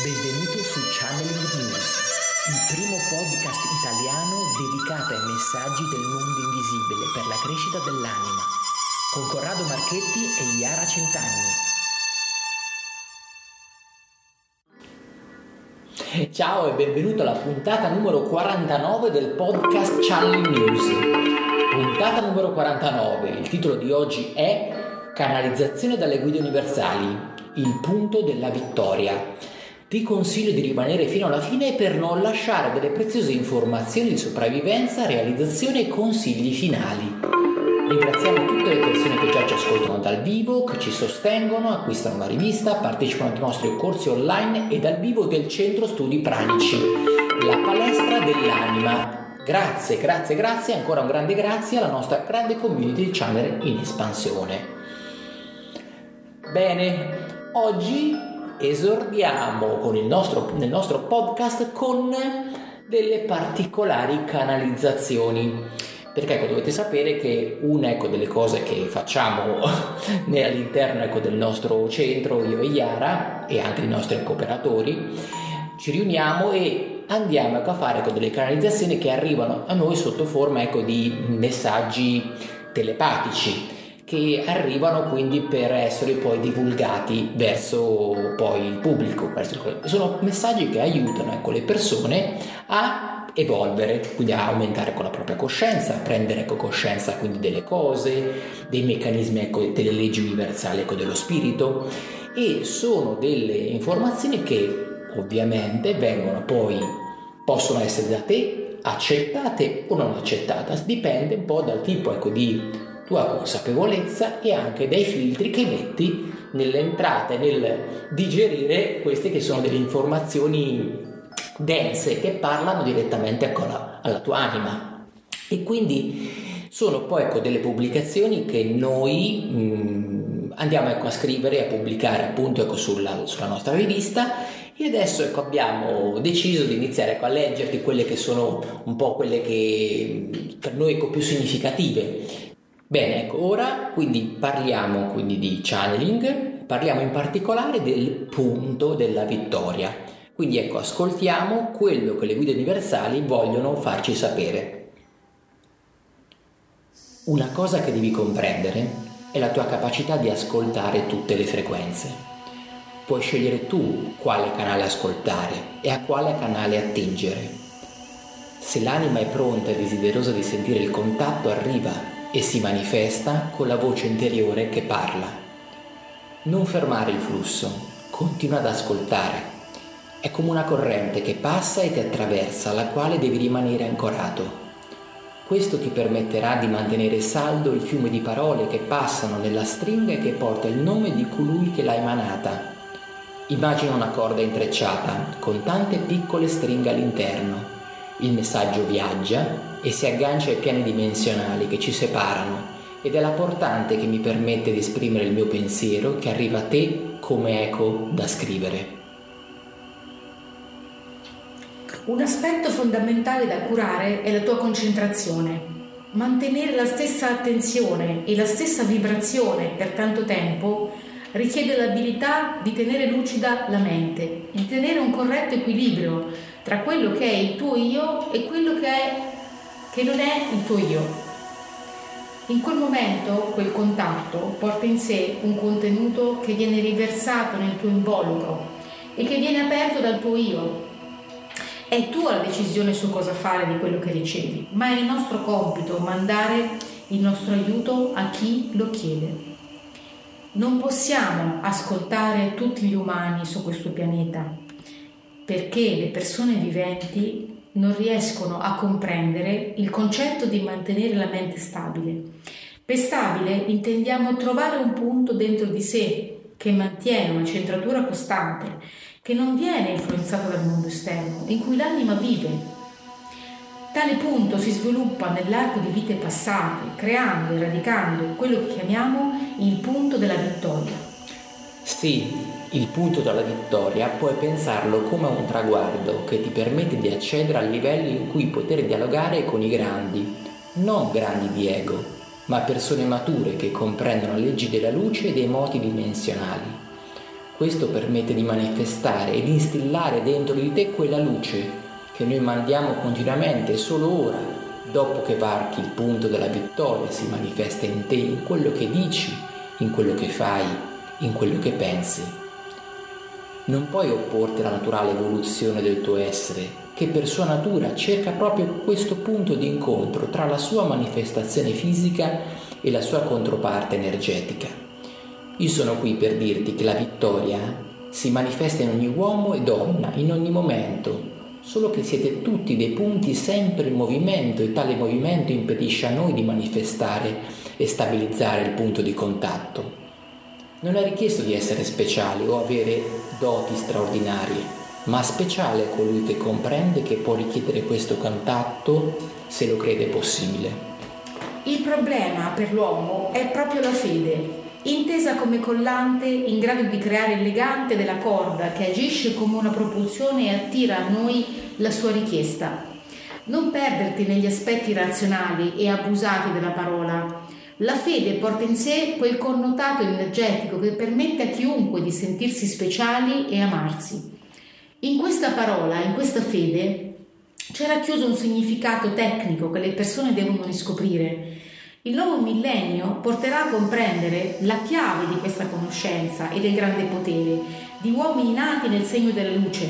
Benvenuto su Channeling News, il primo podcast italiano dedicato ai messaggi del mondo invisibile per la crescita dell'anima, con Corrado Marchetti e Iara Centanni. Ciao e benvenuto alla puntata numero 49 del podcast Channeling News. Puntata numero 49, il titolo di oggi è Canalizzazione dalle guide universali, il punto della vittoria. Ti consiglio di rimanere fino alla fine per non lasciare delle preziose informazioni di sopravvivenza, realizzazione e consigli finali. Ringraziamo tutte le persone che già ci ascoltano dal vivo, che ci sostengono, acquistano la rivista, partecipano ai nostri corsi online e dal vivo del Centro Studi Pranici, la palestra dell'anima Grazie, grazie, grazie, ancora un grande grazie alla nostra grande community channel in espansione. Bene, oggi esordiamo nostro, nel nostro podcast con delle particolari canalizzazioni. Perché ecco, dovete sapere che una ecco, delle cose che facciamo all'interno ecco, del nostro centro, io e Iara, e anche i nostri cooperatori, ci riuniamo e andiamo ecco, a fare ecco, delle canalizzazioni che arrivano a noi sotto forma ecco, di messaggi telepatici che arrivano quindi per essere poi divulgati verso poi il pubblico. Sono messaggi che aiutano ecco, le persone a evolvere, quindi a aumentare con la propria coscienza, a prendere ecco, coscienza quindi delle cose, dei meccanismi, ecco, delle leggi universali ecco, dello spirito. E sono delle informazioni che ovviamente vengono poi, possono essere da te accettate o non accettate, dipende un po' dal tipo ecco, di tua consapevolezza e anche dai filtri che metti nell'entrata e nel digerire queste che sono delle informazioni dense che parlano direttamente alla, alla tua anima. E quindi sono poi ecco, delle pubblicazioni che noi mh, andiamo ecco, a scrivere e a pubblicare appunto ecco, sulla, sulla, nostra rivista e adesso ecco, abbiamo deciso di iniziare ecco, a leggerti quelle che sono un po' quelle che per noi ecco, più significative Bene, ecco, ora quindi parliamo quindi di channeling, parliamo in particolare del punto della vittoria. Quindi ecco, ascoltiamo quello che le guide universali vogliono farci sapere. Una cosa che devi comprendere è la tua capacità di ascoltare tutte le frequenze. Puoi scegliere tu quale canale ascoltare e a quale canale attingere. Se l'anima è pronta e desiderosa di sentire il contatto, arriva e si manifesta con la voce interiore che parla. Non fermare il flusso, continua ad ascoltare. È come una corrente che passa e ti attraversa, alla quale devi rimanere ancorato. Questo ti permetterà di mantenere saldo il fiume di parole che passano nella stringa e che porta il nome di colui che l'ha emanata. Immagina una corda intrecciata con tante piccole stringhe all'interno. Il messaggio viaggia e si aggancia ai piani dimensionali che ci separano ed è la portante che mi permette di esprimere il mio pensiero che arriva a te come eco da scrivere. Un aspetto fondamentale da curare è la tua concentrazione. Mantenere la stessa attenzione e la stessa vibrazione per tanto tempo richiede l'abilità di tenere lucida la mente, di tenere un corretto equilibrio tra quello che è il tuo io e quello che è che non è il tuo io. In quel momento quel contatto porta in sé un contenuto che viene riversato nel tuo involucro e che viene aperto dal tuo io. È tua la decisione su cosa fare di quello che ricevi, ma è il nostro compito mandare il nostro aiuto a chi lo chiede. Non possiamo ascoltare tutti gli umani su questo pianeta perché le persone viventi non riescono a comprendere il concetto di mantenere la mente stabile. Per stabile intendiamo trovare un punto dentro di sé che mantiene una centratura costante, che non viene influenzato dal mondo esterno, in cui l'anima vive. Tale punto si sviluppa nell'arco di vite passate, creando e radicando quello che chiamiamo il punto della vittoria. Sì, il punto della vittoria puoi pensarlo come un traguardo che ti permette di accedere al livello in cui poter dialogare con i grandi, non grandi di ego, ma persone mature che comprendono le leggi della luce e dei moti dimensionali. Questo permette di manifestare ed instillare dentro di te quella luce che noi mandiamo continuamente solo ora, dopo che varchi il punto della vittoria, si manifesta in te, in quello che dici, in quello che fai, in quello che pensi. Non puoi opporti alla naturale evoluzione del tuo essere, che per sua natura cerca proprio questo punto di incontro tra la sua manifestazione fisica e la sua controparte energetica. Io sono qui per dirti che la vittoria si manifesta in ogni uomo e donna, in ogni momento, solo che siete tutti dei punti sempre in movimento e tale movimento impedisce a noi di manifestare e stabilizzare il punto di contatto. Non è richiesto di essere speciali o avere doti straordinarie, ma speciale è colui che comprende che può richiedere questo contatto se lo crede possibile. Il problema per l'uomo è proprio la fede, intesa come collante in grado di creare il legante della corda che agisce come una propulsione e attira a noi la sua richiesta. Non perderti negli aspetti razionali e abusati della parola. La fede porta in sé quel connotato energetico che permette a chiunque di sentirsi speciali e amarsi. In questa parola, in questa fede, c'è racchiuso un significato tecnico che le persone devono riscoprire il nuovo millennio porterà a comprendere la chiave di questa conoscenza e del grande potere di uomini nati nel segno della luce.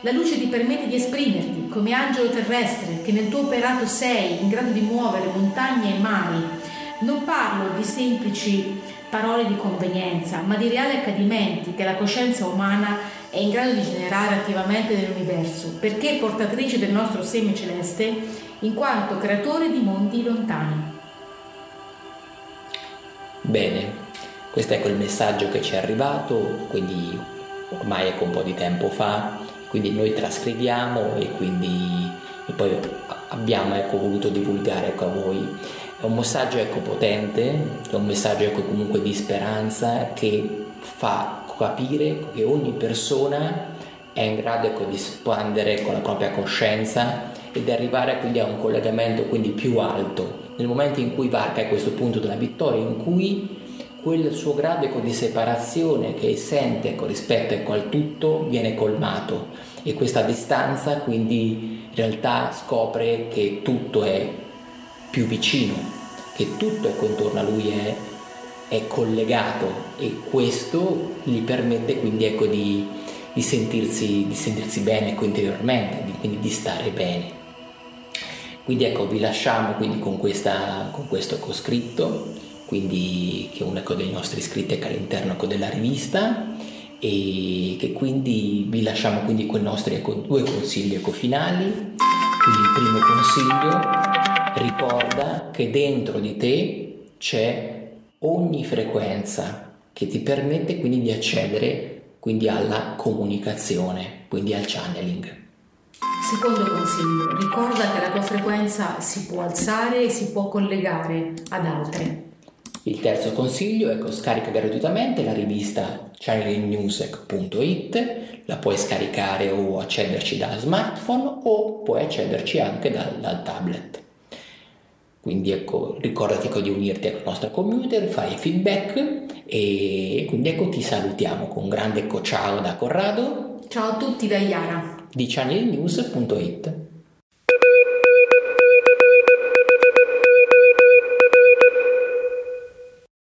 La luce ti permette di esprimerti come angelo terrestre che nel tuo operato sei in grado di muovere montagne e mari. Non parlo di semplici parole di convenienza, ma di reali accadimenti che la coscienza umana è in grado di generare attivamente nell'universo, perché è portatrice del nostro seme celeste in quanto creatore di mondi lontani. Bene, questo è quel messaggio che ci è arrivato, quindi ormai ecco un po' di tempo fa, quindi noi trascriviamo e quindi e poi abbiamo ecco, voluto divulgare ecco, a voi. È un messaggio ecco, potente, è un messaggio ecco, comunque di speranza che fa capire che ogni persona è in grado ecco, di espandere con la propria coscienza ed arrivare quindi a un collegamento quindi più alto. Nel momento in cui varca questo punto della vittoria in cui quel suo grado ecco, di separazione che sente ecco, rispetto ecco, al tutto viene colmato. E questa distanza quindi in realtà scopre che tutto è più vicino, che tutto ecco, intorno a lui è, è collegato e questo gli permette quindi ecco, di, di, sentirsi, di sentirsi bene ecco, interiormente, di, quindi di stare bene. Quindi ecco, vi lasciamo quindi con, questa, con questo coscritto, quindi, che è uno ecco, dei nostri iscritti ecco, all'interno ecco, della rivista e che quindi vi lasciamo quindi con i nostri due consigli finali. Quindi il primo consiglio, ricorda che dentro di te c'è ogni frequenza che ti permette quindi di accedere quindi alla comunicazione, quindi al channeling. Secondo consiglio, ricorda che la tua frequenza si può alzare e si può collegare ad altre. Il terzo consiglio è che scarica gratuitamente la rivista channelingmusec.it, la puoi scaricare o accederci da smartphone o puoi accederci anche dal, dal tablet. Quindi ecco, ricordati di unirti al nostro computer, fai feedback e quindi ecco ti salutiamo con un grande ecco ciao da Corrado. Ciao a tutti da Iara di channelnews.it.